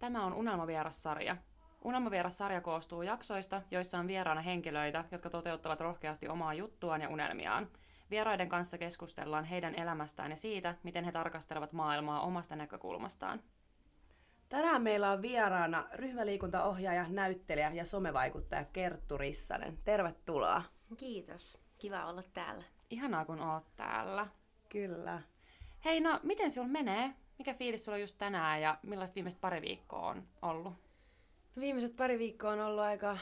Tämä on Unelmavieras-sarja. Unelmavieras-sarja koostuu jaksoista, joissa on vieraana henkilöitä, jotka toteuttavat rohkeasti omaa juttuaan ja unelmiaan. Vieraiden kanssa keskustellaan heidän elämästään ja siitä, miten he tarkastelevat maailmaa omasta näkökulmastaan. Tänään meillä on vieraana ryhmäliikuntaohjaaja, näyttelijä ja somevaikuttaja Kerttu Rissanen. Tervetuloa. Kiitos. Kiva olla täällä. Ihanaa, kun oot täällä. Kyllä. Hei, no miten sulla menee? Mikä fiilis sulla on just tänään ja millaista viimeistä pari viikkoa on ollut? No viimeiset pari viikkoa on ollut aika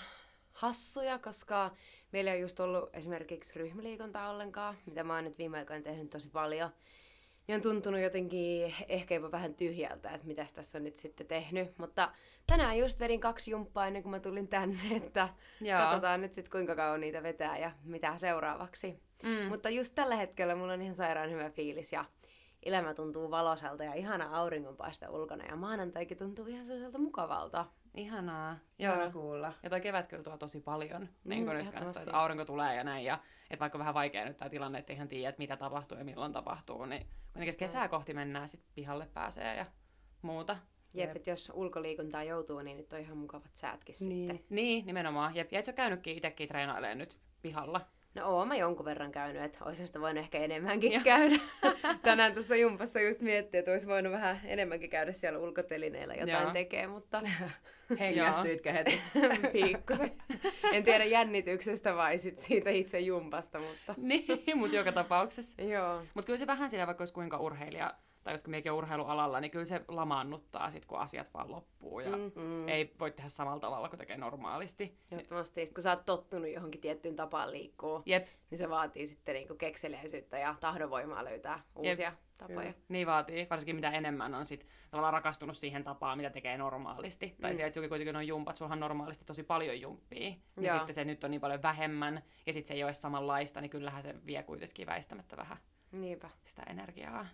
hassuja, koska meillä ei just ollut esimerkiksi ryhmäliikuntaa ollenkaan, mitä mä oon nyt viime aikoina tehnyt tosi paljon. Niin on tuntunut jotenkin ehkä jopa vähän tyhjältä, että mitä tässä on nyt sitten tehnyt. Mutta tänään just vedin kaksi jumppaa ennen kuin mä tulin tänne, että Joo. katsotaan nyt sitten kuinka kauan niitä vetää ja mitä seuraavaksi. Mm. Mutta just tällä hetkellä mulla on ihan sairaan hyvä fiilis ja elämä tuntuu valoiselta ja ihana auringonpaiste ulkona ja maanantaikin tuntuu ihan sellaiselta mukavalta. Ihanaa. Joo. kuulla. Ja toi kevät kyllä tuo tosi paljon, mm, niin kuin nyt kanssa, että aurinko tulee ja näin. Ja että vaikka vähän vaikea nyt tämä tilanne, että ihan tiedä, että mitä tapahtuu ja milloin tapahtuu, niin kuitenkin kesää kohti mennään, sitten pihalle pääsee ja muuta. Jep, että jos ulkoliikuntaa joutuu, niin nyt on ihan mukavat säätkin niin. sitten. Niin, nimenomaan. Jep, ja et sä käynytkin itsekin treenailemaan nyt pihalla? No oon mä jonkun verran käynyt, että olisin sitä voinut ehkä enemmänkin ja. käydä. Tänään tuossa jumpassa just miettiä, että olisi voinut vähän enemmänkin käydä siellä ulkotelineillä jotain Joo. tekee, mutta... Hengästyitkö heti? Pikkusen. En tiedä jännityksestä vai sit siitä itse jumpasta, mutta... niin, mutta joka tapauksessa. Joo. Mutta kyllä se vähän siinä, vaikka olisi kuinka urheilija tai jos mekin on urheilualalla, niin kyllä se lamaannuttaa sit, kun asiat vaan loppuu ja mm. mm. ei voi tehdä samalla tavalla kuin tekee normaalisti. Ehdottomasti, kun sä oot tottunut johonkin tiettyyn tapaan liikkua, Jep. niin se vaatii sitten niinku kekseliäisyyttä ja tahdonvoimaa löytää uusia Jep. tapoja. Kyllä. Niin vaatii, varsinkin mitä enemmän on sit tavallaan rakastunut siihen tapaan, mitä tekee normaalisti. Mm. Tai se, että kuitenkin on jumpat, sulla on normaalisti tosi paljon jumppia, niin Joo. sitten se nyt on niin paljon vähemmän, ja sitten se ei ole samanlaista, niin kyllähän se vie kuitenkin väistämättä vähän Niinpä. sitä energiaa.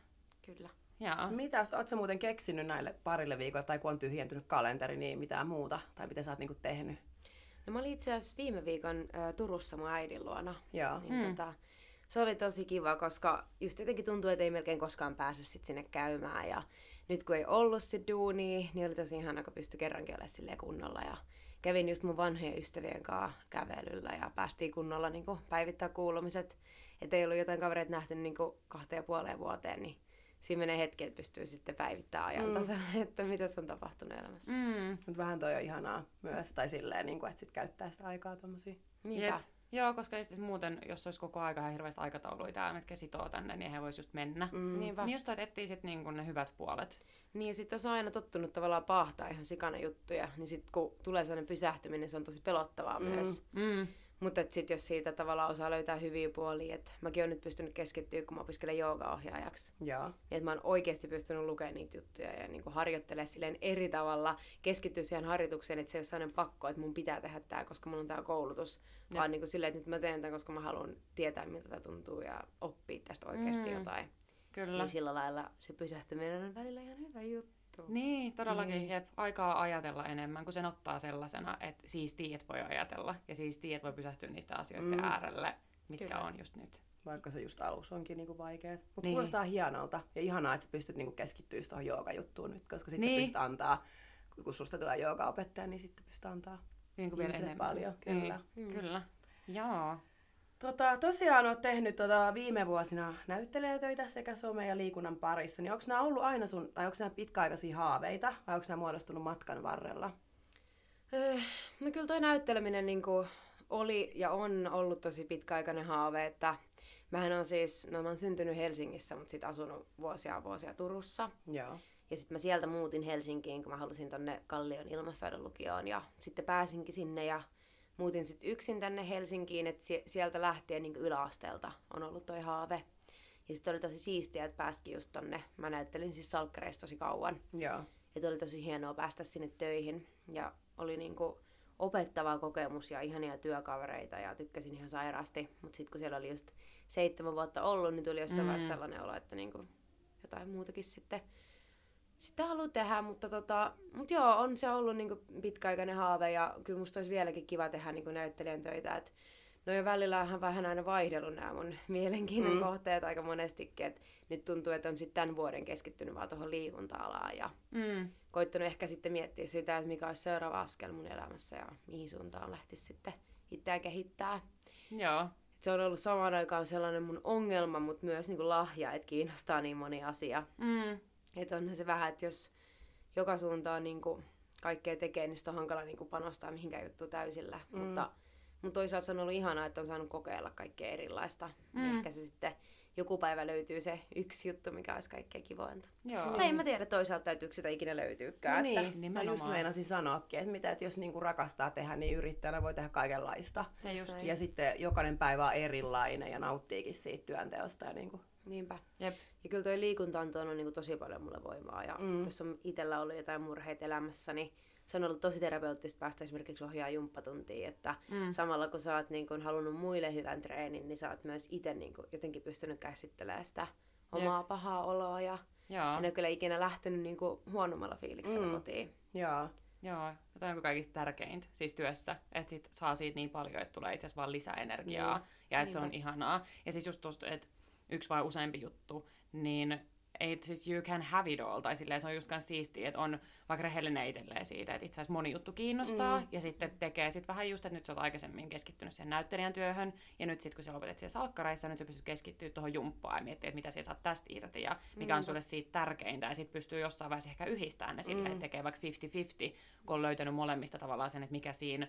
Kyllä. Jaa. Mitäs, ootko muuten keksinyt näille parille viikolle, tai kun on tyhjentynyt kalenteri, niin mitään muuta? Tai mitä sä oot niinku tehnyt? No mä olin itse asiassa viime viikon ä, Turussa mun äidin luona. Joo. Niin, mm. tota, se oli tosi kiva, koska just jotenkin tuntuu, että ei melkein koskaan päässyt sit sinne käymään. Ja nyt kun ei ollut sit duuni, niin oli tosi ihana, kun pystyi kerrankin olemaan silleen kunnolla. Ja kävin just mun vanhojen ystävien kanssa kävelyllä ja päästiin kunnolla niin päivittää kuulumiset. Että ei ollut jotain kavereita nähty niin kahteen ja puoleen vuoteen, niin siinä menee hetki, että pystyy sitten päivittämään ajan mm. tasalla, mm. että mitä on tapahtunut elämässä. Mm. Mutta vähän toi on ihanaa myös, tai silleen, niin kuin, että sit käyttää sitä aikaa tommosia. Niinpä. Joo, koska sitten muuten, jos olisi koko aika hirveästi aikatauluja täällä, mitkä sitoo tänne, niin he voisi just mennä. Mm. Niin just että etsii sitten niinku ne hyvät puolet. Niin, sitten jos on aina tottunut tavallaan paahtaa ihan sikana juttuja, niin sitten kun tulee sellainen pysähtyminen, se on tosi pelottavaa mm. myös. Mm. Mutta sitten jos siitä tavallaan osaa löytää hyviä puolia, että mäkin olen nyt pystynyt keskittyä, kun mä opiskelen joogaohjaajaksi. Joo. Niin, että mä oon oikeasti pystynyt lukemaan niitä juttuja ja niinku harjoittelemaan silleen eri tavalla, keskittyä siihen harjoitukseen, että se ei ole sellainen pakko, että mun pitää tehdä tämä, koska mulla on tämä koulutus. Ja. Vaan niinku silleen, että nyt mä teen tämän, koska mä haluan tietää, miltä tämä tuntuu ja oppia tästä oikeasti mm. jotain. Kyllä. Niin sillä lailla se pysähtyminen on välillä ihan hyvä juttu. Niin, todellakin. Niin. Jep, aikaa ajatella enemmän, kun sen ottaa sellaisena, että siistiä, että voi ajatella. Ja siistiä, että voi pysähtyä niiden asioiden mm. äärelle, mitkä Kyllä. on just nyt. Vaikka se just alussa onkin niinku vaikeet. Mutta niin. kuulostaa hienolta ja ihanaa, että sä pystyt niinku keskittyä tuohon joogajuttuun nyt, koska sitten niin. sä pystyt antaa, kun susta tulee joogaopettaja, niin sitten pystyt antaa niin kuin vielä enemmän. paljon. Kyllä. Niin. Mm. Kyllä. Joo. Tota, tosiaan olet tehnyt tota, viime vuosina näyttelijätöitä sekä some- ja liikunnan parissa. Niin onko nämä ollut aina sun, tai onko nämä pitkäaikaisia haaveita, vai onko nämä muodostunut matkan varrella? Öö, no kyllä toi näytteleminen niin oli ja on ollut tosi pitkäaikainen haave, että mähän on siis, no mä oon syntynyt Helsingissä, mutta sitten asunut vuosia vuosia Turussa. Joo. Ja sitten mä sieltä muutin Helsinkiin, kun mä halusin tonne Kallion ilmastaidon lukioon ja sitten pääsinkin sinne ja muutin sitten yksin tänne Helsinkiin, että sieltä lähtien niin yläasteelta on ollut toi haave. Ja sitten oli tosi siistiä, että pääskin just tonne. Mä näyttelin siis salkkareissa tosi kauan. Joo. Ja oli tosi hienoa päästä sinne töihin. Ja oli niinku opettava kokemus ja ihania työkavereita ja tykkäsin ihan sairaasti. Mutta sitten kun siellä oli just seitsemän vuotta ollut, niin tuli jossain mm. sellainen olo, että niinku jotain muutakin sitten sitä haluaa tehdä, mutta tota, mut joo, on se ollut niinku pitkäaikainen haave ja kyllä musta olisi vieläkin kiva tehdä niinku näyttelijän töitä. Et No jo välillä on vähän aina vaihdellut nämä mun mielenkiinnon Mm. kohteet aika monestikin, että nyt tuntuu, että on sitten tämän vuoden keskittynyt vaan tuohon liikunta-alaan ja Mm. koittanut ehkä sitten miettiä sitä, että mikä olisi seuraava askel mun elämässä ja mihin suuntaan lähtisi sitten itseään kehittää. Joo. Se on ollut samaan aikaan sellainen mun ongelma, mutta myös niinku lahja, että kiinnostaa niin moni asia. Mm. Että onhan se vähän, että jos joka suuntaan niinku kaikkea tekee, niin on hankala niinku panostaa mihinkään juttuun täysillä. Mm. Mutta, mutta toisaalta se on ollut ihanaa, että on saanut kokeilla kaikkea erilaista. Mm. Ehkä se sitten joku päivä löytyy se yksi juttu, mikä olisi kaikkein kivointa. Joo. Tai en mä tiedä toisaalta täytyykö sitä ikinä löytyykään. No niin, Että, mä nimenomaan. just meinasin sanoakin, että mitä, että jos niinku rakastaa tehdä, niin yrittäjänä voi tehdä kaikenlaista. Se just. Ja sitten jokainen päivä on erilainen ja nauttiikin siitä työnteosta. Ja niinku, niinpä. Jep. Ja kyllä toi liikunta on tuonut niin tosi paljon mulle voimaa. Ja mm. jos on itsellä ollut jotain murheita elämässä, niin se on ollut tosi terapeuttista päästä esimerkiksi ohjaa jumppatuntiin. Että mm. samalla kun sä oot niin kun halunnut muille hyvän treenin, niin sä oot myös itse niin kun jotenkin pystynyt käsittelemään sitä omaa Jep. pahaa oloa. Ja Joo. en ole kyllä ikinä lähtenyt niin huonommalla fiiliksellä Mm. kotiin. joo. Joo, ja toi on kaikista tärkeintä siis työssä, että sit saa siitä niin paljon, että tulee itse asiassa vaan lisää energiaa, Niin. ja että se on ihanaa. Ja siis just tosta, että yksi vai useampi juttu, niin ei, siis you can have it all, tai silleen se on just siistiä, että on vaikka rehellinen itselleen siitä, että itse asiassa moni juttu kiinnostaa, mm. ja sitten tekee sit vähän just, että nyt sä oot aikaisemmin keskittynyt siihen näyttelijän työhön, ja nyt sitten kun sä lopetat siellä salkkareissa, nyt sä pystyt keskittyä tuohon jumppaan ja miettiä, että mitä sä saat tästä irti, ja mikä on sulle siitä tärkeintä, ja sitten pystyy jossain vaiheessa ehkä yhdistämään ne silleen, että tekee vaikka 50-50, kun on löytänyt molemmista tavallaan sen, että mikä siinä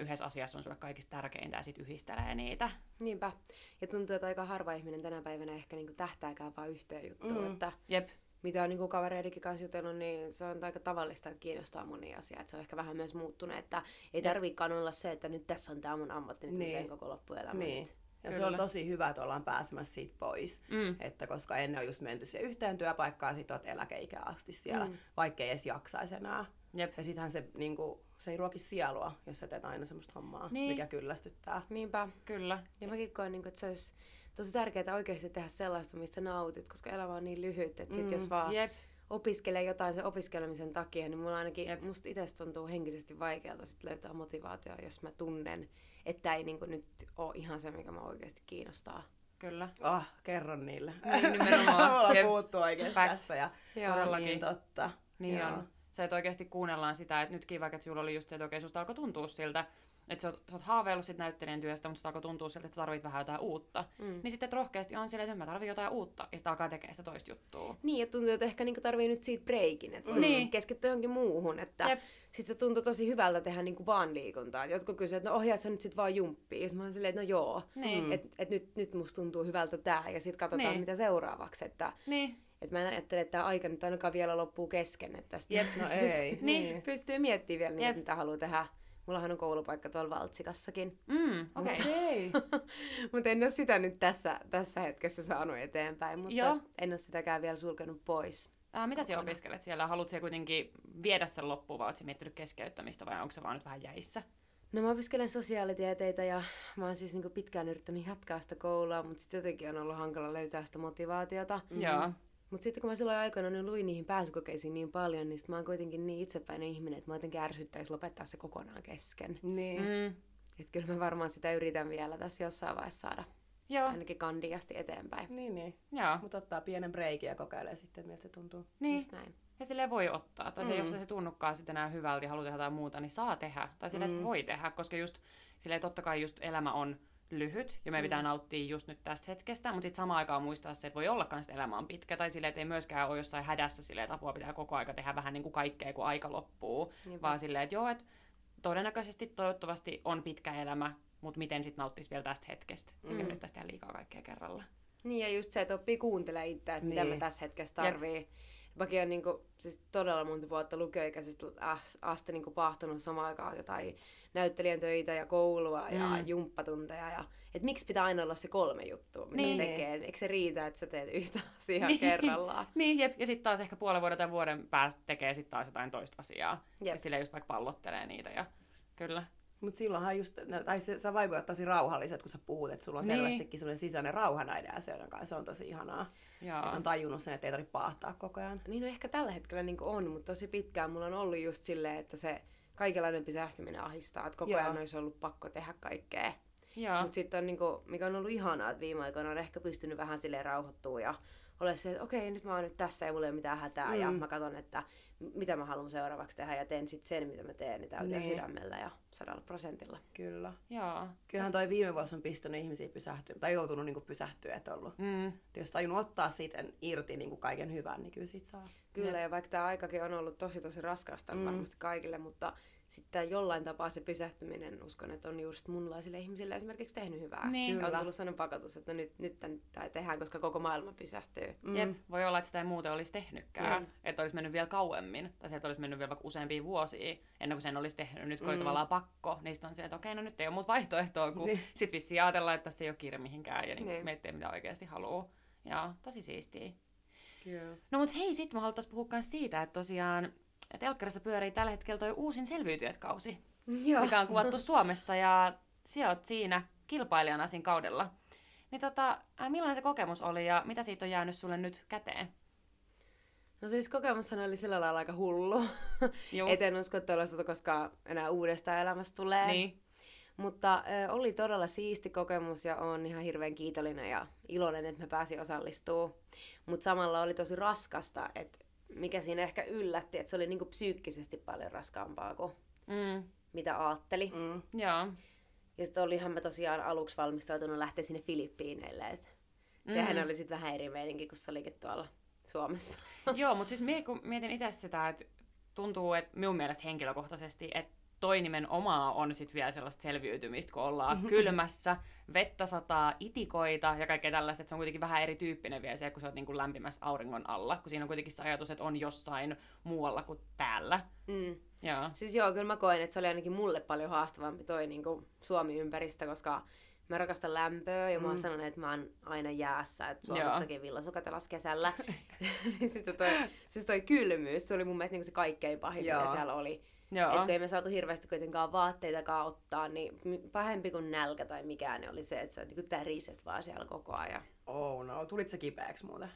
yhdessä asiassa on sulle kaikista tärkeintä, ja sitten yhdistelee niitä. Niinpä. Ja tuntuu, että aika harva ihminen tänä päivänä ehkä niin tähtääkään vaan yhteen juttuun. Mm. Että Jep, mitä on niin kavereidenkin kanssa jutellut, niin se on aika tavallista, että kiinnostaa monia asiaa. Että se on ehkä vähän myös muuttunut, että ei tarviikaan olla se, että nyt tässä on tämä mun ammatti, nyt Niin. teen koko loppuelämä. Niin. nyt. Ja se Kyllä. on tosi hyvä, että ollaan pääsemässä siitä pois. Mm. Että koska ennen on just menty siihen yhteen työpaikkaan, sit oot eläkeikä asti siellä, mm. vaikka ei edes jaksaisi enää. jep. Ja sittenhän se, niinku, se ei ruoki sielua, jos sä teet aina semmoista hommaa, Niin. mikä kyllästyttää. Niinpä. Kyllä. Ja mäkin koen, niin kuin, että se olisi tosi tärkeää oikeasti tehdä sellaista, mistä nautit, koska elämä on niin lyhyt, että sit Mm. jos vaan Jep. opiskelee jotain sen opiskelemisen takia, niin mulla ainakin, Jep. Jep. musta itse tuntuu henkisesti vaikealta sit löytää motivaatio, jos mä tunnen, että ei niin kuin, nyt ole ihan se, mikä mä oikeasti kiinnostaa. Kyllä. Oh, kerron niille. Niin, nimenomaan. Me ollaan Jep. puhuttu oikeasti tässä. Ja Joo. Todellakin. Niin totta. Niin Joo. on. Se, että oikeasti kuunnellaan sitä, että nytkin vaikka että sulla oli just se, että okei, susta alkoi tuntua siltä, että sä oot, sä oot haaveillut sit näyttelijän työstä, mutta susta alkoi tuntua siltä, että sä tarvit vähän jotain uutta. Mm. Niin sitten rohkeasti on silleen, että nyt mä tarvin jotain uutta, ja sitten alkaa tekemään sitä toista juttua. Niin, että tuntuu, että ehkä niinku tarvii nyt siitä breikin, että voisi Niin. keskittyä johonkin muuhun. Että Jep. sitten se tuntuu tosi hyvältä tehdä niinku vaan liikuntaa. Jotkut kysyvät, että no ohjaat sä nyt sit vaan jumppia. Ja sit mä oon silleen, että no joo. Niin. Että et nyt, nyt musta tuntuu hyvältä tää ja sitten katsotaan Niin. mitä seuraavaksi. Että Niin. Et mä en ajattele, että tämä aika nyt ainakaan vielä loppuu kesken. Että tästä Jep. No ei. Niin. pystyy miettimään vielä, niitä, mitä haluaa tehdä. Mullahan on koulupaikka tuolla Valtsikassakin. Mm, okei. Okay. Mutta en ole sitä nyt tässä, tässä hetkessä saanut eteenpäin. Mutta Joo. en ole sitäkään vielä sulkenut pois. Äh, mitä sä opiskelet siellä? Haluatko sä kuitenkin viedä sen loppuun, vai sä miettinyt keskeyttämistä, vai onko se vaan nyt vähän jäissä? No mä opiskelen sosiaalitieteitä ja mä oon siis niinku pitkään yrittänyt jatkaa sitä koulua, mutta sitten jotenkin on ollut hankala löytää sitä motivaatiota. Mm. Joo. Mutta sitten kun mä silloin aikoina niin luin niihin pääsykokeisiin niin paljon, niin sit mä oon kuitenkin niin itsepäinen ihminen, että mä jotenkin ärsyttäisi lopettaa se kokonaan kesken. Niin. Mm. Että kyllä mä varmaan sitä yritän vielä tässä jossain vaiheessa saada Joo. ainakin kandiasti eteenpäin. Niin, niin. Joo. Mutta ottaa pienen breikin ja kokeilee sitten, miltä se tuntuu. Niin. Just näin. Ja silleen voi ottaa. Tai mm. Jos se tunnukaan sitten enää hyvältä ja haluaa tehdä jotain muuta, niin saa tehdä. Tai silleen, että Mm. voi tehdä, koska just silleen totta kai just elämä on lyhyt ja me pitää nauttia just nyt tästä hetkestä, mutta sitten samaan aikaan muistaa se, että voi olla että elämä on pitkä tai silleen, että ei myöskään ole jossain hädässä silleen, että apua pitää koko aika tehdä vähän niin kuin kaikkea, kun aika loppuu, Niinpä. vaan silleen, että joo, että todennäköisesti, toivottavasti on pitkä elämä, mutta miten sitten nauttisi vielä tästä hetkestä, eikä Mm. yrittäisi tehdä liikaa kaikkea kerralla. Niin ja just se, että oppii kuuntelemaan itseä, että mitä Niin. mä tässä hetkessä tarvii. Mäkin on niinku, siis todella monta vuotta lukioikäisestä as- asti niinku pahtunut samaan aikaan jotain näyttelijän töitä ja koulua ja Mm. jumppatunteja. Ja, et miksi pitää aina olla se kolme juttua, mitä Niin. tekee? Eikö se riitä, että sä teet yhtä asiaa Niin. kerrallaan? Niin, jep. Ja sitten taas ehkä puolen vuoden tai vuoden päästä tekee sitten taas jotain toista asiaa. Jep. Ja silleen just vaikka pallottelee niitä ja kyllä. Mutta silloinhan just, no, tai se, sä vaikutat tosi rauhalliset, kun sä puhut, että sulla on Niin. selvästikin sellainen sisäinen rauha näiden asioiden kanssa. Se on tosi ihanaa. Että on tajunnut sen, että ei tarvitse paahtaa koko ajan. Niin no ehkä tällä hetkellä niin on, mutta tosi pitkään mulla on ollut just silleen, että se kaikenlainen pysähtyminen ahistaa, että koko Joo. ajan olisi ollut pakko tehdä kaikkea. Mutta sitten on niinku, mikä on ollut ihanaa, että viime aikoina on ehkä pystynyt vähän silleen rauhoittua ja ole se, että okei, nyt mä oon nyt tässä ja mulla ei ole mitään hätää mm. ja mä katson, että mitä mä haluan seuraavaksi tehdä ja teen sitten sen, mitä mä teen, niin täytyy Niin. sydämellä ja sadalla prosentilla. Kyllä. Joo. Kyllähän toi viime vuosi on pistänyt ihmisiä pysähtyä, tai joutunut niinku pysähtyä, että ollut. Mm. Et jos tajunnut ottaa siitä irti niinku kaiken hyvän, niin kyllä siitä saa. Kyllä, ja vaikka tämä aikakin on ollut tosi tosi raskasta mm. varmasti kaikille, mutta sitten jollain tapaa se pysähtyminen, uskon, että on just munlaisille ihmisille esimerkiksi tehnyt hyvää. Niin. on Kyllä. tullut sellainen pakotus, että nyt, nyt tää tehdään, koska koko maailma pysähtyy. Mm. Jep, voi olla, että sitä ei muuten olisi tehnytkään. Jep. Että olisi mennyt vielä kauemmin, tai sieltä olisi mennyt vielä vaikka useampia vuosia, ennen kuin sen olisi tehnyt. Nyt kun oli Mm. tavallaan pakko, niin sitten on se, että okei, no nyt ei ole muuta vaihtoehtoa, kun Niin. sit vissiin ajatellaan, että tässä ei ole kiire mihinkään, ja niin Niin. me mitä oikeasti haluaa. Ja tosi siistiä. Kyllä. No mut hei, sit mä haluttaisiin puhua myös siitä, että tosiaan Telkkarissa pyörii tällä hetkellä toi uusin selviytyjät-kausi, Joo. mikä on kuvattu Suomessa, ja sä oot siinä kilpailijana siinä kaudella. Niin tota, millainen se kokemus oli, ja mitä siitä on jäänyt sulle nyt käteen? No siis kokemushan oli sillä lailla aika hullu. Et en usko, että tällaista koskaan enää uudestaan elämästä tulee. Niin. Mutta ö, oli todella siisti kokemus ja on ihan hirveän kiitollinen ja iloinen, että mä pääsin osallistumaan. Mutta samalla oli tosi raskasta, että mikä siinä ehkä yllätti, että se oli niinku psyykkisesti paljon raskaampaa kuin Mm. mitä ajatteli. Mm. Joo. Ja sitten olihan mä tosiaan aluksi valmistautunut lähteä sinne Filippiineille. Et sehän Mm. oli sitten vähän eri meininki, kun se olikin tuolla Suomessa. Joo, mutta siis mie, kun mietin itse sitä, että tuntuu, että minun mielestä henkilökohtaisesti, että toi nimenomaan on sitten vielä sellaista selviytymistä, kun ollaan kylmässä, vettä sataa, itikoita ja kaikkea tällaista, että se on kuitenkin vähän erityyppinen vielä se, kun sä oot niin kuin lämpimässä auringon alla, kun siinä on kuitenkin se ajatus, että on jossain muualla kuin täällä. Mm. Joo. Siis joo, kyllä mä koen, että se oli ainakin mulle paljon haastavampi toi niin kuin Suomi-ympäristö, koska mä rakastan lämpöä ja mä oon sanonut, että mä oon aina jäässä, että Suomessakin villasukat alas kesällä. niin sitten toi, siis toi kylmyys, se oli mun mielestä niin se kaikkein pahin, Joo. mitä siellä oli. Joo. Että kun ei me saatu hirveästi kuitenkaan vaatteitakaan ottaa, niin pahempi kuin nälkä tai mikään niin oli se, että sä niin täriset vaan siellä koko ajan. Oh no, tulit sä kipeäksi muuten?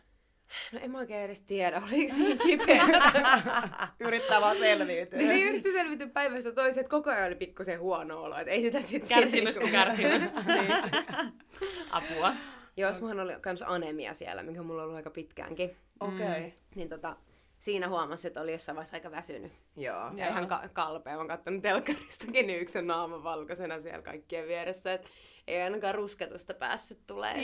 No en mä oikein edes tiedä, oliko siinä kipeä. Yrittää vaan selviytyä. niin yritti selvitä päivästä toiseen, että koko ajan oli pikkusen huono olo, että ei sitä sitten... Kärsimys kuin kärsimys. niin. Apua. Joo, mullahan oli kans anemia siellä, mikä mulla on ollut aika pitkäänkin. Okei. Okay. Niin tota, siinä huomasi, että oli jossain vaiheessa aika väsynyt. Joo. Ja Joo. ihan ka- kalpea. Mä oon kattonut telkkaristakin niin yksi naama valkoisena siellä kaikkien vieressä. Et ei ainakaan rusketusta päässyt tulee.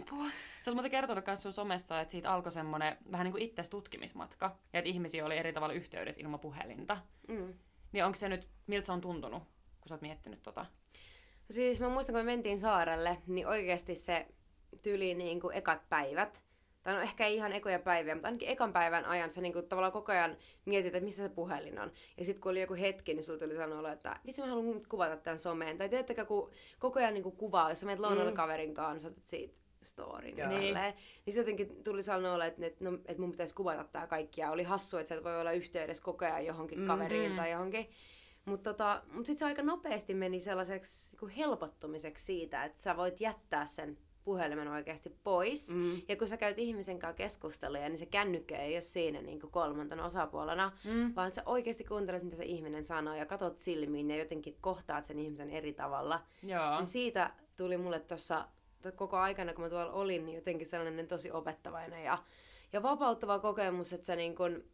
Apua. Sä oot muuten kertonut myös sun somessa, että siitä alkoi semmonen vähän niin kuin itses tutkimismatka, ja että ihmisiä oli eri tavalla yhteydessä ilman puhelinta. Mm. Niin onko se nyt, miltä se on tuntunut, kun sä oot miettinyt tota? Siis mä muistan, kun me mentiin saarelle, niin oikeasti se tyli niin kuin ekat päivät, tai no ehkä ei ihan ekoja päiviä, mutta ainakin ekan päivän ajan sä niin kuin tavallaan koko ajan mietit, että missä se puhelin on. Ja sitten kun oli joku hetki, niin sulla tuli sanoa, että vitsi mä haluan nyt kuvata tämän someen. Tai teettekö, kun koko ajan niin kuin kuvaa, jos sä menet lounalle Mm. kaverin kanssa, otat siitä storin ja niin. niin se jotenkin tuli sanoa, että, että, no, että mun pitäisi kuvata tää kaikki. Ja oli hassu, että sä et voi olla yhteydessä koko ajan johonkin Mm. kaveriin tai johonkin. Mutta tota, mut sitten se aika nopeasti meni sellaiseksi niinku helpottumiseksi siitä, että sä voit jättää sen puhelimen oikeasti pois. Mm. Ja kun sä käyt ihmisen kanssa keskusteluja, niin se kännykkä ei ole siinä niin kuin kolmantena osapuolena, Mm. vaan sä oikeasti kuuntelet, mitä se ihminen sanoo ja katot silmiin ja jotenkin kohtaat sen ihmisen eri tavalla. Joo. Niin siitä tuli mulle tuossa koko aikana, kun mä tuolla olin, niin jotenkin sellainen tosi opettavainen ja, ja vapauttava kokemus, että sä niin kun,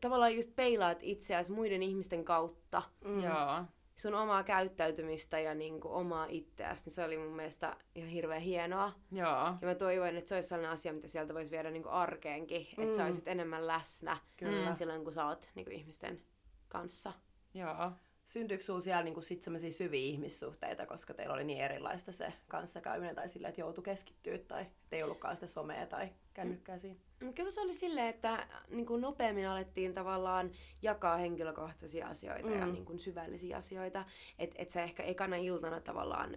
tavallaan just peilaat itseäsi muiden ihmisten kautta Mm. Joo. Sun omaa käyttäytymistä ja niin kuin omaa itseäsi, niin se oli mun mielestä ihan hirveän hienoa. Joo. Ja mä toivoin, että se olisi sellainen asia, mitä sieltä voisi viedä niin kuin arkeenkin, että Mm. sä olisit enemmän läsnä Kyllä. Mm. silloin, kun sä oot niin kuin ihmisten kanssa. Joo. Syntyykö sinulla siellä niinku sit semmoisia syviä ihmissuhteita, koska teillä oli niin erilaista se kanssakäyminen tai sille, että joutui keskittyä tai että ei ollutkaan sitä somea tai kännykkää siinä? Kyllä se oli silleen, että niin kuin nopeammin alettiin tavallaan jakaa henkilökohtaisia asioita mm. ja niin kuin syvällisiä asioita. Että et sä ehkä ekana iltana tavallaan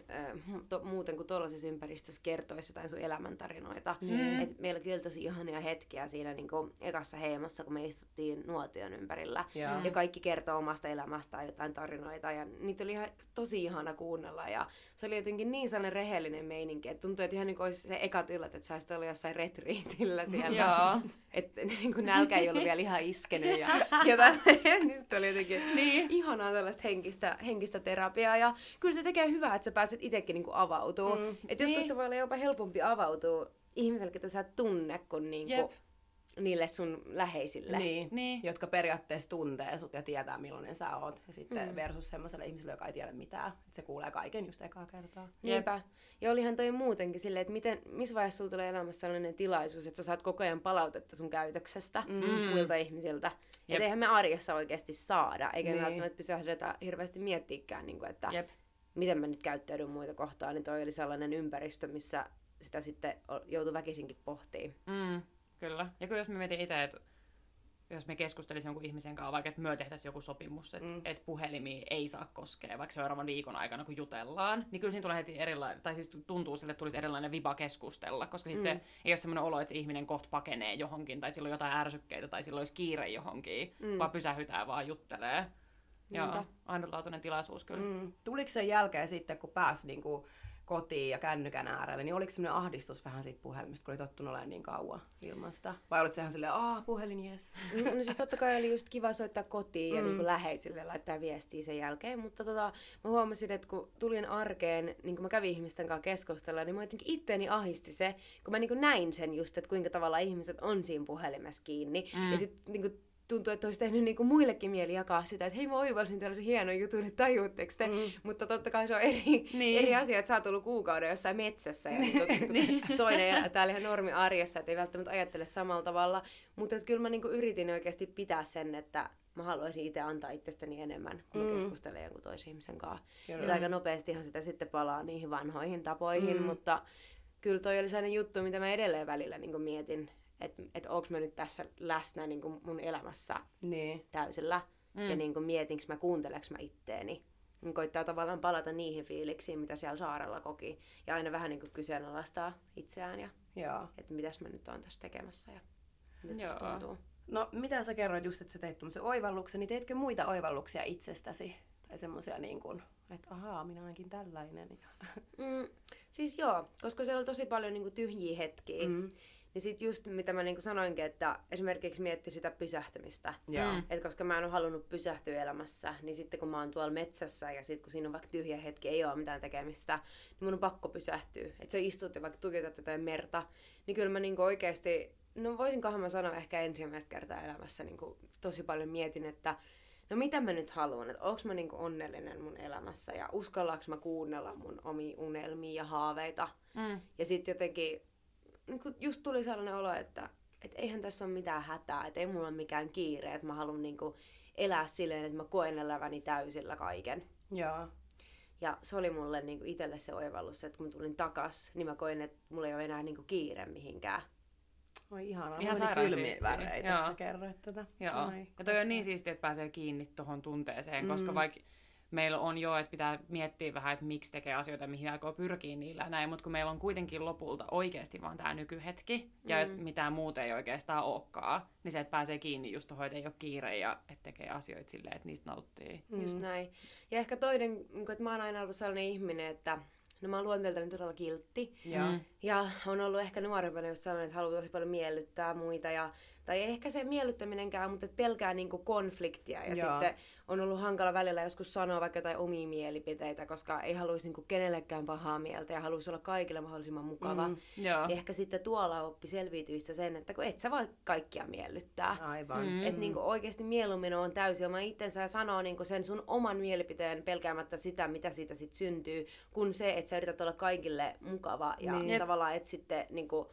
mu- to, muuten kuin tuollaisessa ympäristössä kertoisi jotain sun elämäntarinoita. Mm. Et meillä kyllä oli tosi ihania hetkiä siinä niin kuin ekassa heimassa, kun me istuttiin nuotion ympärillä. Mm. Ja kaikki kertoo omasta elämästään jotain tarinoita ja niitä oli ihan tosi ihana kuunnella ja se oli jotenkin niin sellainen rehellinen meininki, että tuntui, että ihan niin kuin olisi se ekat illat, että sä olisit ollut jossain retriitillä siellä Joo. Että niin kuin nälkä ei ollut vielä ihan iskenyt ja, ja tälleen, niin sitten oli jotenkin Niin. ihanaa tällaista henkistä, henkistä terapiaa. Ja kyllä se tekee hyvää, että sä pääset itsekin niin kuin avautuu. Mm. Että joskus Niin. se voi olla jopa helpompi avautua ihmiselle, ketä sä et tunne, kuin, niin Jep. Niille sun läheisille. Niin, Niin. jotka periaatteessa tuntee sut ja tietää millainen sä oot. Ja sitten Mm. versus semmoiselle ihmiselle, joka ei tiedä mitään. Että se kuulee kaiken just ekaa kertaa. Niinpä. Ja olihan toi muutenkin silleen, että miten, missä vaiheessa sulla tulee elämässä sellainen tilaisuus, että sä saat koko ajan palautetta sun käytöksestä mm. muilta ihmisiltä. Jep. Että eihän me arjessa oikeasti saada, eikä niin. Niin. välttämättä pysähdytä hirveästi miettiikään, niin kuin, että Jep. miten mä nyt käyttäydyn muita kohtaan, niin toi oli sellainen ympäristö, missä sitä sitten joutui väkisinkin pohtiin. Mm, kyllä. Ja kyllä jos mä mietin itse, että jos me keskustelisimme jonkun ihmisen kanssa, vaikka että me tehtäisiin joku sopimus, että mm. et puhelimia ei saa koskea, vaikka seuraavan viikon aikana, kun jutellaan, niin kyllä siinä tulee heti erilainen, tai siis tuntuu sille, että tulisi erilainen viba keskustella, koska sit mm. se ei ole semmoinen olo, että se ihminen kohta pakenee johonkin, tai sillä on jotain ärsykkeitä, tai sillä olisi kiire johonkin, mm. vaan pysähytään vaan juttelee. Joo, ainutlaatuinen tilaisuus kyllä. Mm. Tuliko sen jälkeen sitten, kun pääsi niinku kotiin ja kännykän äärelle, niin oliko semmoinen ahdistus vähän siitä puhelimesta, kun oli tottunut olemaan niin kauan ilman sitä? Vai olit se ihan silleen, aah, puhelin, jes. No siis totta kai oli just kiva soittaa kotiin ja mm. niin läheisille laittaa viestiä sen jälkeen, mutta tota, mä huomasin, että kun tulin arkeen, niin kun mä kävin ihmisten kanssa keskustella, niin mä jotenkin itteeni ahisti se, kun mä niin näin sen just, että kuinka tavalla ihmiset on siinä puhelimessa kiinni. Mm. Ja sitten niin tuntuu, että olisi tehnyt niinku muillekin mieli jakaa sitä, että hei mä oivalsin tällaisen hienon jutun, että tajuutteko te? Mm. Mutta totta kai se on eri, Niin. niin. eri asia, että sä oot ollut kuukauden jossain metsässä ja niin. Niinku toinen elää täällä ihan normi arjessa, että ei välttämättä ajattele samalla tavalla. Mutta et kyllä mä niinku yritin oikeasti pitää sen, että mä haluaisin itse antaa itsestäni enemmän, kun mä Mm. keskustelen jonkun toisen ihmisen kanssa. Kyllä. Ja aika nopeastihan sitä sitten palaa niihin vanhoihin tapoihin, Mm. mutta kyllä toi oli sellainen juttu, mitä mä edelleen välillä niin mietin, että et onko mä nyt tässä läsnä niin mun elämässä Niin. täysillä mm. ja niin mietinkö mä, kuunteleks mä itteeni. Niin koittaa tavallaan palata niihin fiiliksiin, mitä siellä saarella koki. Ja aina vähän niin kuin kyseenalaistaa itseään ja Joo. että mitäs mä nyt oon tässä tekemässä ja mitä Joo. tuntuu. No, mitä sä kerroit just, että sä teit tämmöisen oivalluksen, niin teitkö muita oivalluksia itsestäsi? Tai semmoisia niin kuin, että ahaa, minä olenkin tällainen. Ja... Mm, siis joo, koska siellä on tosi paljon niinku tyhjiä hetkiä. Mm. Niin sit just mitä mä niinku sanoinkin, että esimerkiksi mietti sitä pysähtymistä. Joo. Mm. Et koska mä en ole halunnut pysähtyä elämässä, niin sitten kun mä oon tuolla metsässä ja sitten kun siinä on vaikka tyhjä hetki, ei ole mitään tekemistä, niin mun on pakko pysähtyä. Että sä istut ja vaikka tuijotat jotain merta, niin kyllä mä niinku oikeasti, no voisinkohan mä sanoa ehkä ensimmäistä kertaa elämässä niinku tosi paljon mietin, että no mitä mä nyt haluan, että onko mä niinku onnellinen mun elämässä ja uskallaanko mä kuunnella mun omia unelmia ja haaveita. Mm. Ja sitten jotenkin niin kun just tuli sellainen olo, että et eihän tässä ole mitään hätää, että ei mulla ole mikään kiire, että mä haluan niin elää silleen, että mä koen eläväni täysillä kaiken. Joo. Ja se oli mulle niin itselle se oivallus, että kun mä tulin takas, niin mä koin, että mulla ei ole enää niin kiire mihinkään. Oi ihanaa. Ihan kylmiä väreitä, Joo. sä kerroit tätä. Joo. Ai, ja toi on niin siistiä, että pääsee kiinni tuohon tunteeseen, koska Mm. vaikka meillä on jo, että pitää miettiä vähän, että miksi tekee asioita, mihin aikoo pyrkiä niillä ja näin, mutta kun meillä on kuitenkin lopulta oikeasti vaan tämä nykyhetki, ja Mm. mitään muuta ei oikeastaan olekaan, niin se, että pääsee kiinni just tuohon, että ei ole kiire ja että tekee asioita silleen, että niistä nauttii. Mm. Just näin. Ja ehkä toinen, niin että mä oon aina ollut sellainen ihminen, että no mä oon luonteeltani todella kiltti. Joo. Mm. Ja on ollut ehkä nuorempana just sellainen, että haluaa tosi paljon miellyttää muita. Ja, tai ei ehkä se miellyttäminenkään, mutta että pelkää niinku konfliktia. Ja Joo. sitten on ollut hankala välillä joskus sanoa vaikka jotain omia mielipiteitä, koska ei haluaisi niinku kenellekään pahaa mieltä ja haluaisi olla kaikille mahdollisimman mukava. Mm. Joo. Ehkä sitten tuolla oppi selviytyissä sen, että kun et sä voi kaikkia miellyttää. Aivan. Mm. Että niinku oikeasti mieluummin on täysin oma itsensä ja sanoo niinku sen sun oman mielipiteen pelkäämättä sitä, mitä siitä sitten syntyy, kun se, että sä yrität olla kaikille mukava ja Niin. niin. tavallaan et sitten niinku,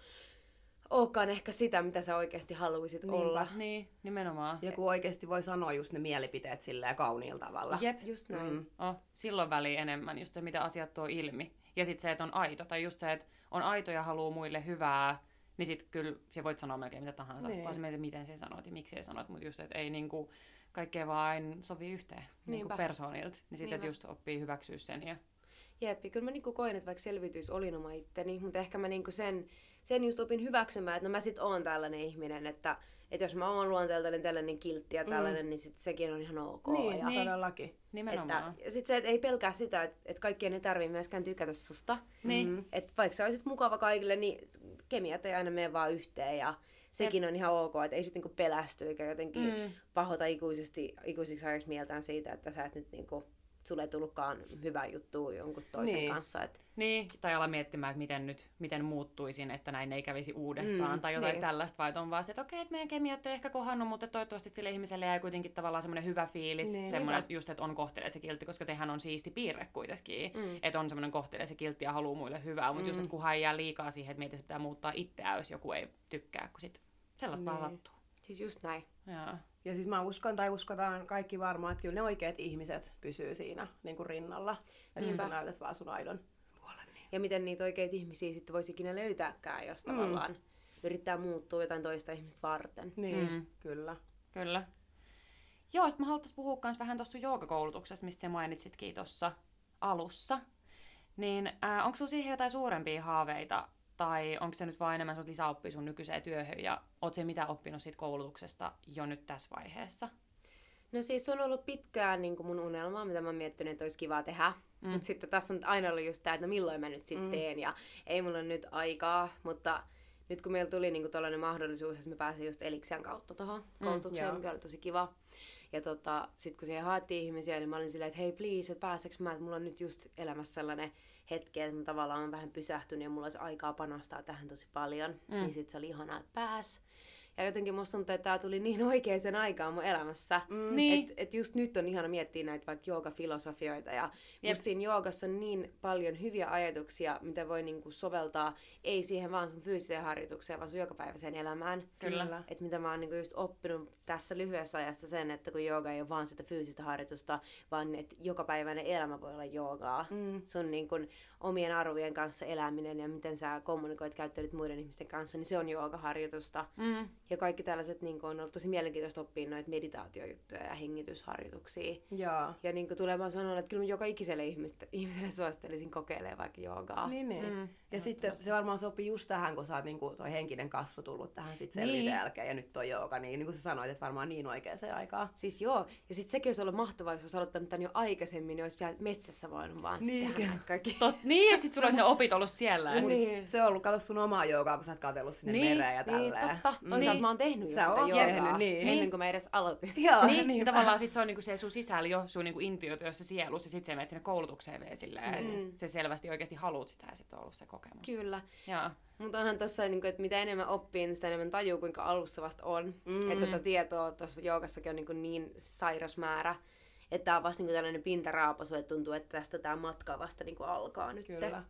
olekaan ehkä sitä, mitä sä oikeasti haluaisit Niinpä. olla. Niin, nimenomaan. Joku oikeasti voi sanoa just ne mielipiteet silleen kauniilla tavalla. Jep. Just näin. Mm. Oh, silloin väliä enemmän just se, mitä asiat tuo ilmi. Ja sitten se, että on aito, tai just se, että on aito ja haluaa muille hyvää, niin sit kyllä se voit sanoa melkein mitä tahansa, Niin. vaan se mietit, miten sä sanot ja miksi sä sanot, mutta just, että ei niinku kaikkea vaan sovi yhteen niinku Niinpä. persoonilta. Niin sitten just oppii hyväksyä sen. Ja... Jep, ja kyllä mä niinku koen, että vaikka selviytyis olin oma itteni, mutta ehkä mä niinku sen, sen just opin hyväksymään, että no mä sit oon tällainen ihminen, että, että jos mä oon luonteeltani tällainen kiltti ja tällainen, mm. niin sit sekin on ihan ok. Niin, ja, Niin. todellakin. Nimenomaan. että, ja sit se, että ei pelkää sitä, että, että kaikkien ei tarvii myöskään tykätä susta. Niin. Mm. Että vaikka sä olisit mukava kaikille, niin kemiat ei aina mene vaan yhteen ja sekin on ihan ok, että ei sitten niinku pelästy eikä jotenkin Mm. mm. pahota ikuisesti, ikuisiksi ajaksi mieltään siitä, että sä et nyt niinku, sulle ei tullutkaan hyvää juttua jonkun toisen Niin. kanssa. Et, Niin, tai ala miettimään, että miten nyt, miten muuttuisin, että näin ei kävisi uudestaan, Mm, tai jotain niin. tällaista, vai on vaan se, että okei, että meidän kemiat ei ehkä kohannut, mutta toivottavasti sille ihmiselle jäi kuitenkin tavallaan semmoinen hyvä fiilis, Niin. semmoinen, että just, että on kohtelee se kiltti, koska sehän on siisti piirre kuitenkin, Mm. että on semmoinen kohtelee se kiltti ja haluaa muille hyvää, mutta just, Mm. että kunhan ei jää liikaa siihen, että mietit, että pitää muuttaa itseään, jos joku ei tykkää, kun sit sellaista vaan Niin. sattuu. siis just näin. Joo. Ja siis mä uskon tai uskotaan kaikki varmaan, että kyllä ne oikeat ihmiset pysyy siinä niin kuin rinnalla. Että kun sä näytät vaan sun aidon puolen. Niin. Ja miten niitä oikeita ihmisiä sitten voisi ikinä löytääkään, jos Mm. tavallaan yrittää muuttua jotain toista ihmistä varten. Niin, Mm. kyllä. Kyllä. Joo, sitten mä haluaisin puhua myös vähän tuosta joogakoulutuksesta, mistä sä mainitsitkin tuossa alussa. Niin äh, onko sulla siihen jotain suurempia haaveita, tai onko se nyt vain enemmän semmoista lisäoppia sun nykyiseen työhön, ja oot se mitä oppinut siitä koulutuksesta jo nyt tässä vaiheessa? No siis se on ollut pitkään niin kuin mun unelma, mitä mä oon miettinyt, että olisi kiva tehdä. Mm. Mm. Mutta sitten tässä on aina ollut just tämä, että no milloin mä nyt sitten Mm. mm. teen ja ei mulla nyt aikaa, mutta nyt kun meillä tuli niinku tällainen mahdollisuus, että me pääsin just Eliksian kautta tuohon koulutukseen, joo. mm, mikä oli tosi kiva. Ja tota, sitten kun siihen haettiin ihmisiä, niin mä olin silleen, että hei please, että pääseks mä, että mulla on nyt just elämässä sellainen hetki, että mä tavallaan on vähän pysähtynyt ja mulla olisi aikaa panostaa tähän tosi paljon. Mm. Mm. Niin sitten se oli ihanaa, että pääs. Ja jotenkin musta tuntuu, että tää tuli niin oikeaan aikaan mun elämässä. Mm. Niin. Et, et just nyt on ihana miettiä näitä vaikka joogafilosofioita ja Jep. just siinä joogassa on niin paljon hyviä ajatuksia, mitä voi niinku soveltaa, ei siihen vaan sun fyysiseen harjoitukseen, vaan sun jokapäiväiseen elämään. Kyllä. Kyllä. Et mitä mä oon niinku just oppinut tässä lyhyessä ajassa sen, että kun jooga ei ole vaan sitä fyysistä harjoitusta, vaan että jokapäiväinen elämä voi olla joogaa. Mm. Sun niin kun omien arvojen kanssa eläminen ja miten sä kommunikoit, käyttäydyt muiden ihmisten kanssa, niin se on joogaharjoitusta. Mm. Ja kaikki tällaiset niin on ollut tosi mielenkiintoista oppia noita meditaatiojuttuja ja hengitysharjoituksia. Joo. Ja niin kuin mä sanoa, että kyllä mä joka ikiselle ihmiselle, ihmiselle suosittelisin kokeilemaan vaikka joogaa. Niin, niin. Mm. Ja sitten se varmaan sopii just tähän, kun sä oot niinku toi henkinen kasvu tullut tähän sit selviytyn Niin. jälkeen ja nyt toi jooga, niin, niin kuin sä sanoit, että varmaan niin oikeaan aikaan. Siis joo, ja sitten sekin olisi ollut mahtavaa, jos olisi aloittanut tämän jo aikaisemmin, niin olisi vielä metsässä voinut vaan Niin, niin, tehdä kaikki. Tot, niin, että sit sulla olisi ne opit ollut siellä. Ja Niin. Se on ollut, kato sun omaa joogaa, kun sä oot katsellut sinne Niin, mereen ja Niin, tälleen. totta. Toisaalta Niin. mä oon tehnyt jo sitä joogaa tehnyt, niin. ennen Niin. kuin mä edes aloitin. Joo, niin, niin tavallaan sit se on niinku se sun sisällä jo, sun niinku intuitio, jos se sielus, ja sit sä menet sinne koulutukseen vielä silleen, Mm. että se selvästi oikeasti haluat sitä, ja sit on ollut se kokemus. Kyllä. Joo. Mutta onhan tossa, niin että mitä enemmän oppii, niin sitä enemmän tajuu, kuinka alussa vasta on. Mm. Että tota tietoa tuossa joogassakin on niin, niin sairas määrä. Että tää on vasta niin tällainen pintaraapasu, että tuntuu, että tästä tämä matka vasta niin alkaa nyt. Kyllä.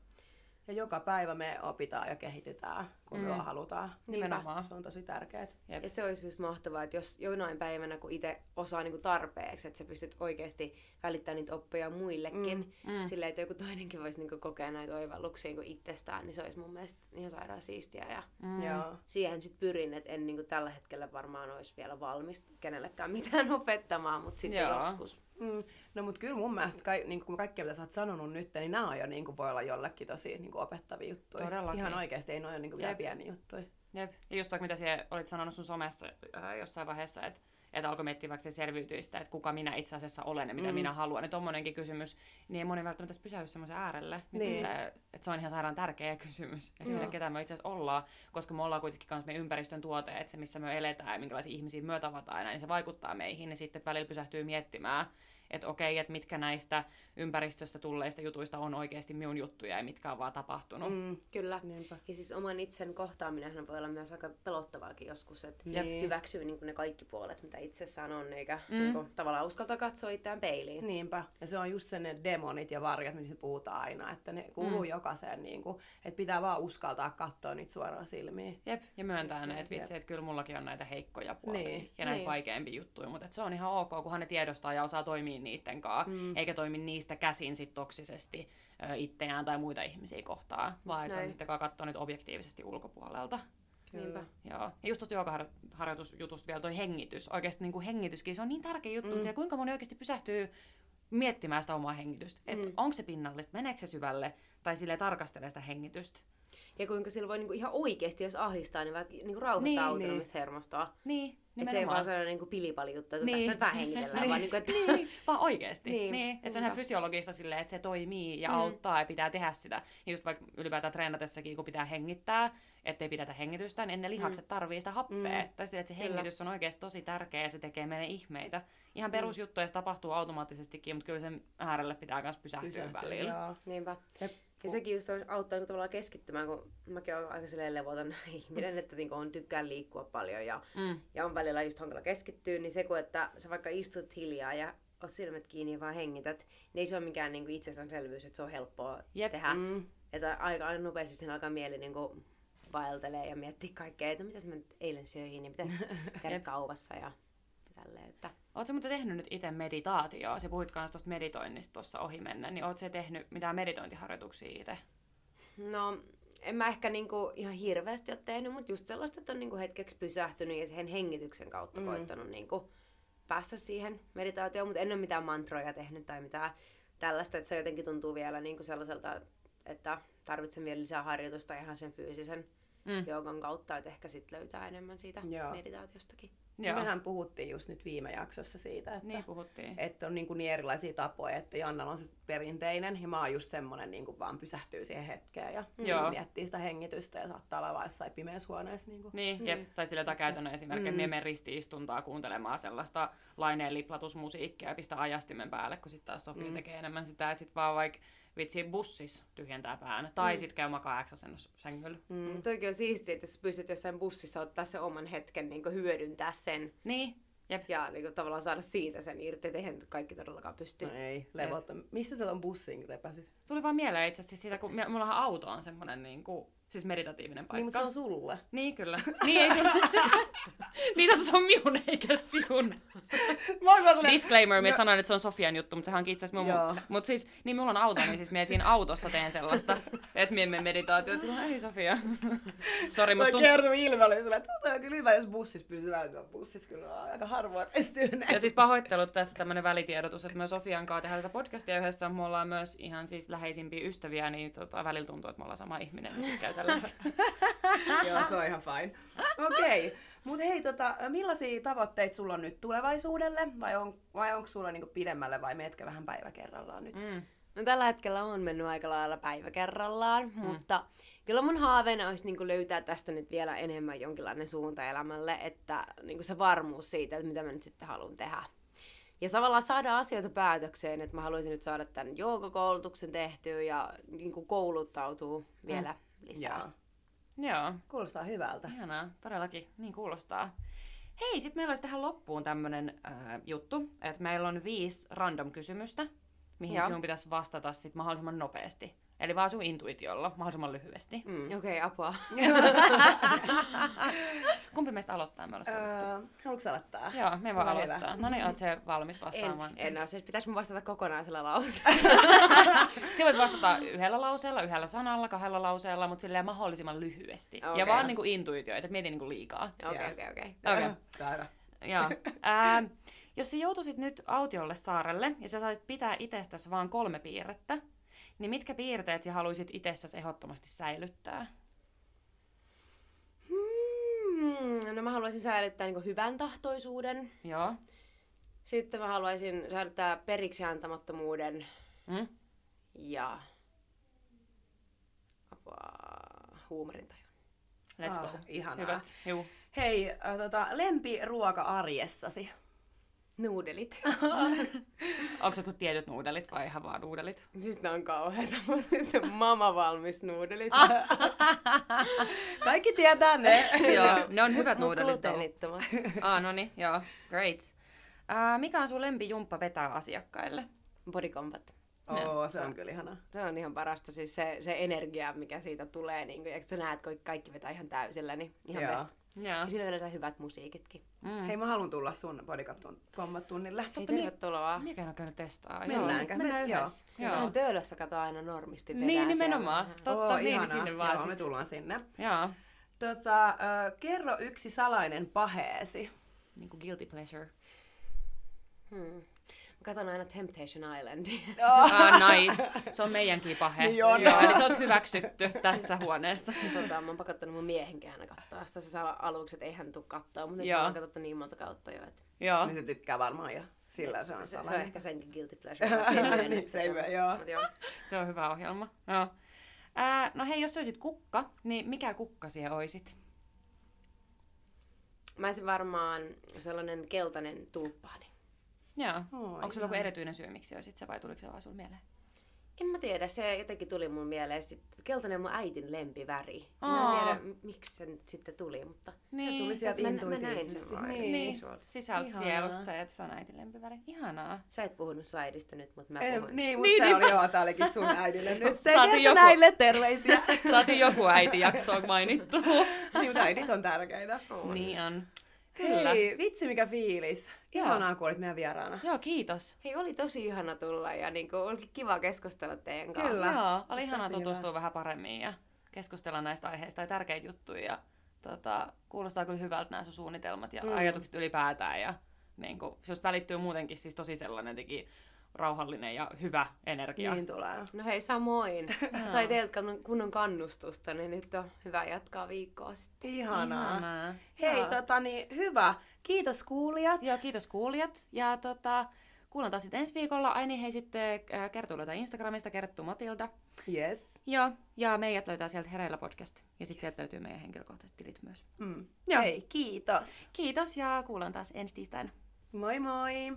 Ja joka päivä me opitaan ja kehitytään, kun mm. me halutaan. Nimenomaan. Se on tosi tärkeää. Jep. Ja se olisi just mahtavaa, että jos jonain päivänä, kun itse osaa niin tarpeeksi, että sä pystyt oikeasti välittämään niitä oppeja muillekin, Mm. mm. silleen, että joku toinenkin voisi niin kokea näitä oivalluksia niin itsestään, niin se olisi mun mielestä ihan sairaan siistiä. Ja Mm. Joo. siihen sitten pyrin, että en niin tällä hetkellä varmaan olisi vielä valmis kenellekään mitään opettamaan, mutta sitten joskus. Mm. No mut kyllä mun mielestä ka- niin kun kaikkea mitä sä oot sanonut nyt, niin nämä on jo niin kuin, voi olla jollekin tosi niin kuin opettavia juttuja. Todellakin. Ihan oikeasti ei noin ole niin kuin, vielä pieniä juttuja. Jep. Ja just vaikka mitä siellä olit sanonut sun somessa äh, jossain vaiheessa, että että alkoi miettiä vaikka se selviytyistä, että kuka minä itse asiassa olen ja mitä Mm. minä haluan. Ja tommonenkin kysymys, niin ei moni välttämättä pysähdy semmoisen äärelle. Niin. Niin. Sille, että se on ihan sairaan tärkeä kysymys, että sille ketä me itse asiassa ollaan, koska me ollaan kuitenkin myös meidän ympäristön tuote, että se missä me eletään ja minkälaisia ihmisiä me tavataan, niin se vaikuttaa meihin, ja sitten välillä pysähtyy miettimään, että okei, että mitkä näistä ympäristöstä tulleista jutuista on oikeasti minun juttuja ja mitkä on vaan tapahtunut. Mm. Kyllä. Niinpä. Ja siis oman itsen kohtaaminen voi olla myös aika pelottavaakin joskus, että Niin. hyväksyy niin ne kaikki puolet, mitä itsessään on, eikä Mm. niin kuin, tavallaan uskaltaa katsoa itseään peiliin. Niinpä. Ja se on just se ne demonit ja varjat, mistä puhutaan aina, että ne kuuluu Mm. jokaiseen, niin kuin, että pitää vaan uskaltaa katsoa niitä suoraan silmiin. Jep, ja myöntää ne, että vitsi, että kyllä mullakin on näitä heikkoja puolia Niin, ja näitä niin. vaikeampia juttuja, mutta et se on ihan ok, kunhan ne tiedostaa ja osaa toimia niiden kanssa, Mm. eikä toimi niistä käsin sit toksisesti ö, itseään tai muita ihmisiä kohtaan, vaan että niiden kanssa katsoa nyt objektiivisesti ulkopuolelta. Niinpä. Joo. Ja just tuosta joogaharjoitusjutusta vielä toi hengitys. Oikeasti niin kuin hengityskin, se on niin tärkeä juttu, Mm. mm. kuinka moni oikeasti pysähtyy miettimään sitä omaa hengitystä. Että Mm. onko se pinnallista, meneekö se syvälle, tai sille tarkastelee sitä hengitystä. Ja kuinka sillä voi niin kuin ihan oikeasti, jos ahdistaa, niin vaikka niin kuin rauhoittaa Niin, autonomista niin. hermostoa. Niin, Että se ei vaan sellainen niin pilipali juttu, että Niin. tässä nyt vähän hengitellään, vaan niin kuin, että niin, vaan oikeasti. Niin, Niin, niin että se on ihan fysiologista silleen, että se toimii ja Mm. auttaa ja pitää tehdä sitä. Ja just vaikka ylipäätään treenatessakin, kun pitää hengittää, ettei pidetä hengitystä, niin ne lihakset mm. tarvii sitä happea. Mm. Tai sille, että se Kyllä. hengitys on oikeasti tosi tärkeä ja se tekee meidän ihmeitä. Ihan perusjuttuja se tapahtuu automaattisestikin, mutta kyllä sen äärelle pitää myös pysähtyä, Pysähtyä, välillä. joo. Niinpä. Jep. Ja sekin just on auttaa niinku tavallaan keskittymään, kun mäkin olen aika silleen levoton ihminen, että niinku on tykkään liikkua paljon ja, Mm. ja on välillä just hankala keskittyä, niin se kun, että sä vaikka istut hiljaa ja oot silmät kiinni ja vaan hengität, niin ei se ole mikään niinku itsestäänselvyys, että se on helppoa Jep. tehdä. Mm. Että aika, aika nopeasti sen alkaa mieli niinku vaeltelee ja miettiä kaikkea, että mitäs mä nyt eilen söin ja pitäisi käydä kaupassa ja tälleen, että Oletko muuten tehnyt nyt itse meditaatioa? Se puhuit myös tuosta meditoinnista tuossa ohi mennä, niin se tehnyt mitään meditointiharjoituksia itse? No, en mä ehkä niinku ihan hirveästi ole tehnyt, mutta just sellaista, että on niinku hetkeksi pysähtynyt ja sen hengityksen kautta mm. koittanut niinku päästä siihen meditaatioon, mutta en ole mitään mantroja tehnyt tai mitään tällaista, että se jotenkin tuntuu vielä niinku sellaiselta, että tarvitsen vielä lisää harjoitusta ihan sen fyysisen mm. joogan kautta, että ehkä sitten löytää enemmän siitä Joo. meditaatiostakin. Joo, Mehän puhuttiin just nyt viime jaksossa siitä, että, niin puhuttiin. että on niin, kuin niin erilaisia tapoja, että Jannalla on se perinteinen ja mä oon just semmonen niin kuin vaan pysähtyy siihen hetkeen ja Joo. miettii sitä hengitystä ja saattaa olla vaan jossain pimeässä huoneessa. Niin kuin. Niin, jep. tai sillä jotain käytännön esimerkkejä, mm. menen ristiistuntaa kuuntelemaan sellaista laineen liplatusmusiikkia ja pistää ajastimen päälle, kun sitten taas Sofia mm. tekee enemmän sitä, että sit vaan vaikka vitsi bussis tyhjentää pään, tai mm. sitten käy makaa X-asennossa sängyllä. Mm. Mutta toikin on siistiä, että jos pystyt jossain bussissa ottaa sen oman hetken niin hyödyntää sen Niin, jep. ja niin tavallaan saada siitä sen irti, että eihän kaikki todellakaan pysty. No ei, levotta. Missä sä ton bussin repäsit? Tuli vaan mieleen itse asiassa siitä, kun me- mullahan auto on semmonen niin kuin, siis meditatiivinen paikka. Niin, mutta se on sulle. Niin, kyllä. Niin, ei se... niin, että se on minun eikä sinun. Mä Disclaimer, minä sanoin, että se on Sofian juttu, mutta sehän onkin itse asiassa mun. Mutta siis, niin mulla on auto, niin siis minä siinä autossa teen sellaista, että minä menen meditaatioon. että Ei Sofia. Sori, musta tuntuu. kertoo ilme oli silleen, että on kyllä hyvä, jos bussissa pysyy välttämättä. Bussissa kyllä on aika harvoin pystyy näin. Ja siis pahoittelut tässä tämmönen välitiedotus, että me Sofian kanssa tehdään tätä podcastia yhdessä. Me ollaan myös ihan siis läheisimpiä ystäviä, niin tota, välillä tuntuu, että me ollaan sama ihminen. Niin käy tällaista. Joo, se on ihan fine. Okei. Okay. Mutta hei, tota, millaisia tavoitteita sulla on nyt tulevaisuudelle? Vai, on, vai onko sulla niinku pidemmälle vai meetkö vähän päivä kerrallaan nyt? Mm. No tällä hetkellä on mennyt aika lailla päivä kerrallaan, mm. mutta kyllä mun haaveena olisi niin löytää tästä nyt vielä enemmän jonkinlainen suunta elämälle, että niin se varmuus siitä, että mitä mä nyt sitten haluan tehdä. Ja tavallaan saada asioita päätökseen, että mä haluaisin nyt saada tämän joogakoulutuksen tehtyä ja niin kouluttautua vielä lisää. Joo. Joo, Kuulostaa hyvältä. ihanaa. Todellakin, niin kuulostaa. Hei, sitten meillä olisi tähän loppuun tämmönen äh, juttu, että meillä on viisi random kysymystä, mihin Joo. sinun pitäisi vastata sit mahdollisimman nopeasti. Eli vaan sun intuitiolla, mahdollisimman lyhyesti. Mm. Okei, okay, apua. Kumpi meistä aloittaa? Me. Öö, haluatko sä aloittaa? Joo, me voi hyvä. aloittaa. No niin, oot se valmis En, vastaamaan? en ole, siis pitäisi mun vastata kokonaisella lauseella. Sä voit vastata yhdellä lauseella, yhdellä sanalla, kahdella lauseella, mutta silleen mahdollisimman lyhyesti. Ja Okei. vaan niinku intuitioita, et mieti niinku liikaa. Okei, okei, okei. Okei. Tää on hyvä. Joo. Ää, jos sä joutuisit nyt autiolle saarelle ja sä saisit pitää itsestäsi vaan kolme piirrettä, niin mitkä piirteet sä haluaisit itsessäsi ehdottomasti säilyttää? Hmm, no mä haluaisin säilyttää niin hyvän tahtoisuuden. Joo. Sitten mä haluaisin säilyttää periksi antamattomuuden Mm? ja apua, huumorintajun. Let's go. Ah, ihanaa. Hyvä. Juu. Hei, äh, tota, lempiruoka arjessasi? Nuudelit. Onko se jotkut tietyt nuudelit vai ihan vaan nuudelit? siis ne on kauheita, mutta se mama valmis nuudelit. Kaikki tietää ne. Joo, ne on hyvät nuudelit. Ah, no niin, joo. Great. Ää, mikä on sun lempijumppa vetää asiakkaille? Body combat. Oo, se on kyllä ihanaa. Se on ihan parasta, siis se, se energia, mikä siitä tulee, niin kun, ja kun sä näet, kun kaikki vetää ihan täysillä, niin ihan Joo. best. Joo. Ja siinä on vielä hyvät musiikitkin. Mm. Hei, mä haluan tulla sun bodycombat-tunnille. Hei, Totta, niin. tervetuloa. Mikä on käynyt testaa? Mennäänkö? Joo, mennään Me- joo. yhdessä. Joo. Vähän töölössä kato aina normisti vedää Niin, nimenomaan. siellä. Totta, Oo, niin, niin ihanaa. sinne vaan Joo, me sit. tullaan sinne. Joo. Tota, äh, kerro yksi salainen paheesi. Niin kuin guilty pleasure. Hmm. Katon aina Temptation Islandia. Ah, nice. Se on meidänkin pahe. Niin on. Joo, eli sä oot hyväksytty tässä huoneessa. tota, mä oon pakottanut mun miehenkin aina katsoa sitä. Se saa aluksi, että ei hän tuu katsoa, mutta nyt Joo. mä oon katsottu niin monta kautta jo, että Joo. Niin se tykkää varmaan jo. Sillä se on se, se on ehkä senkin guilty pleasure. se Niin, se joo. joo. Se on hyvä ohjelma. Joo. Ää, no hei, jos olisit kukka, niin mikä kukka siellä oisit? Mä olisin varmaan sellainen keltainen tulppaani. Joo. Oi, Onko sulla joku erityinen syy, miksi olisit se vai tuliko se vaan sulle mieleen? En mä tiedä, se jotenkin tuli mun mieleen. Sit, keltainen on mun äitin lempiväri. Mä Aa. en tiedä, miksi se nyt sitten tuli, mutta... Niin, tuli sieltä mä, mä näin intuitiivisesti. vaan. Niin. Niin, Se oli- sisältä Ihanaa. sielusta se, että se on äitin lempiväri. Ihanaa. Sä et puhunut sun äidistä nyt, mutta mä Ei, puhuin. niin, mutta Niin, se niinpä. oli joo, tää olikin sun äidille nyt. Se joku- näille terveisiä. Saatiin joku äiti jaksoa mainittu. niin, äidit on tärkeitä. niin on. Kyllä. Hei, vitsi mikä fiilis. Ihanaa, kun olit meidän vieraana. Joo, kiitos. Hei, oli tosi ihana tulla ja niinku, oli kiva keskustella teidän kanssa. Kyllä. Joo, oli Tosi ihanaa hyvä. tutustua vähän paremmin ja keskustella näistä aiheista ja tärkeitä juttuja. Ja, tota, kuulostaa kyllä hyvältä nämä sun suunnitelmat ja Mm. ajatukset ylipäätään. Ja niin kuin, just välittyy muutenkin siis tosi sellainen jotenkin rauhallinen ja hyvä energia. Niin tulee. No hei, samoin. Sai teiltä kunnon- kannustusta, niin nyt on hyvä jatkaa viikkoa sitten. Ihanaa. Ihanaa. Hei, tota niin, hyvä. Kiitos kuulijat. Joo, kiitos kuulijat. Ja tota, kuullaan taas sitten ensi viikolla. Ai niin, hei sitten äh, Kerttu löytää Instagramista, Kerttu Matilda. Yes. Joo, ja meidät löytää sieltä Hereillä podcast. Ja sitten sieltä löytyy meidän henkilökohtaiset tilit myös. Mm. Joo. Hei, kiitos. Kiitos ja kuullaan taas ensi tiistaina. Moi moi.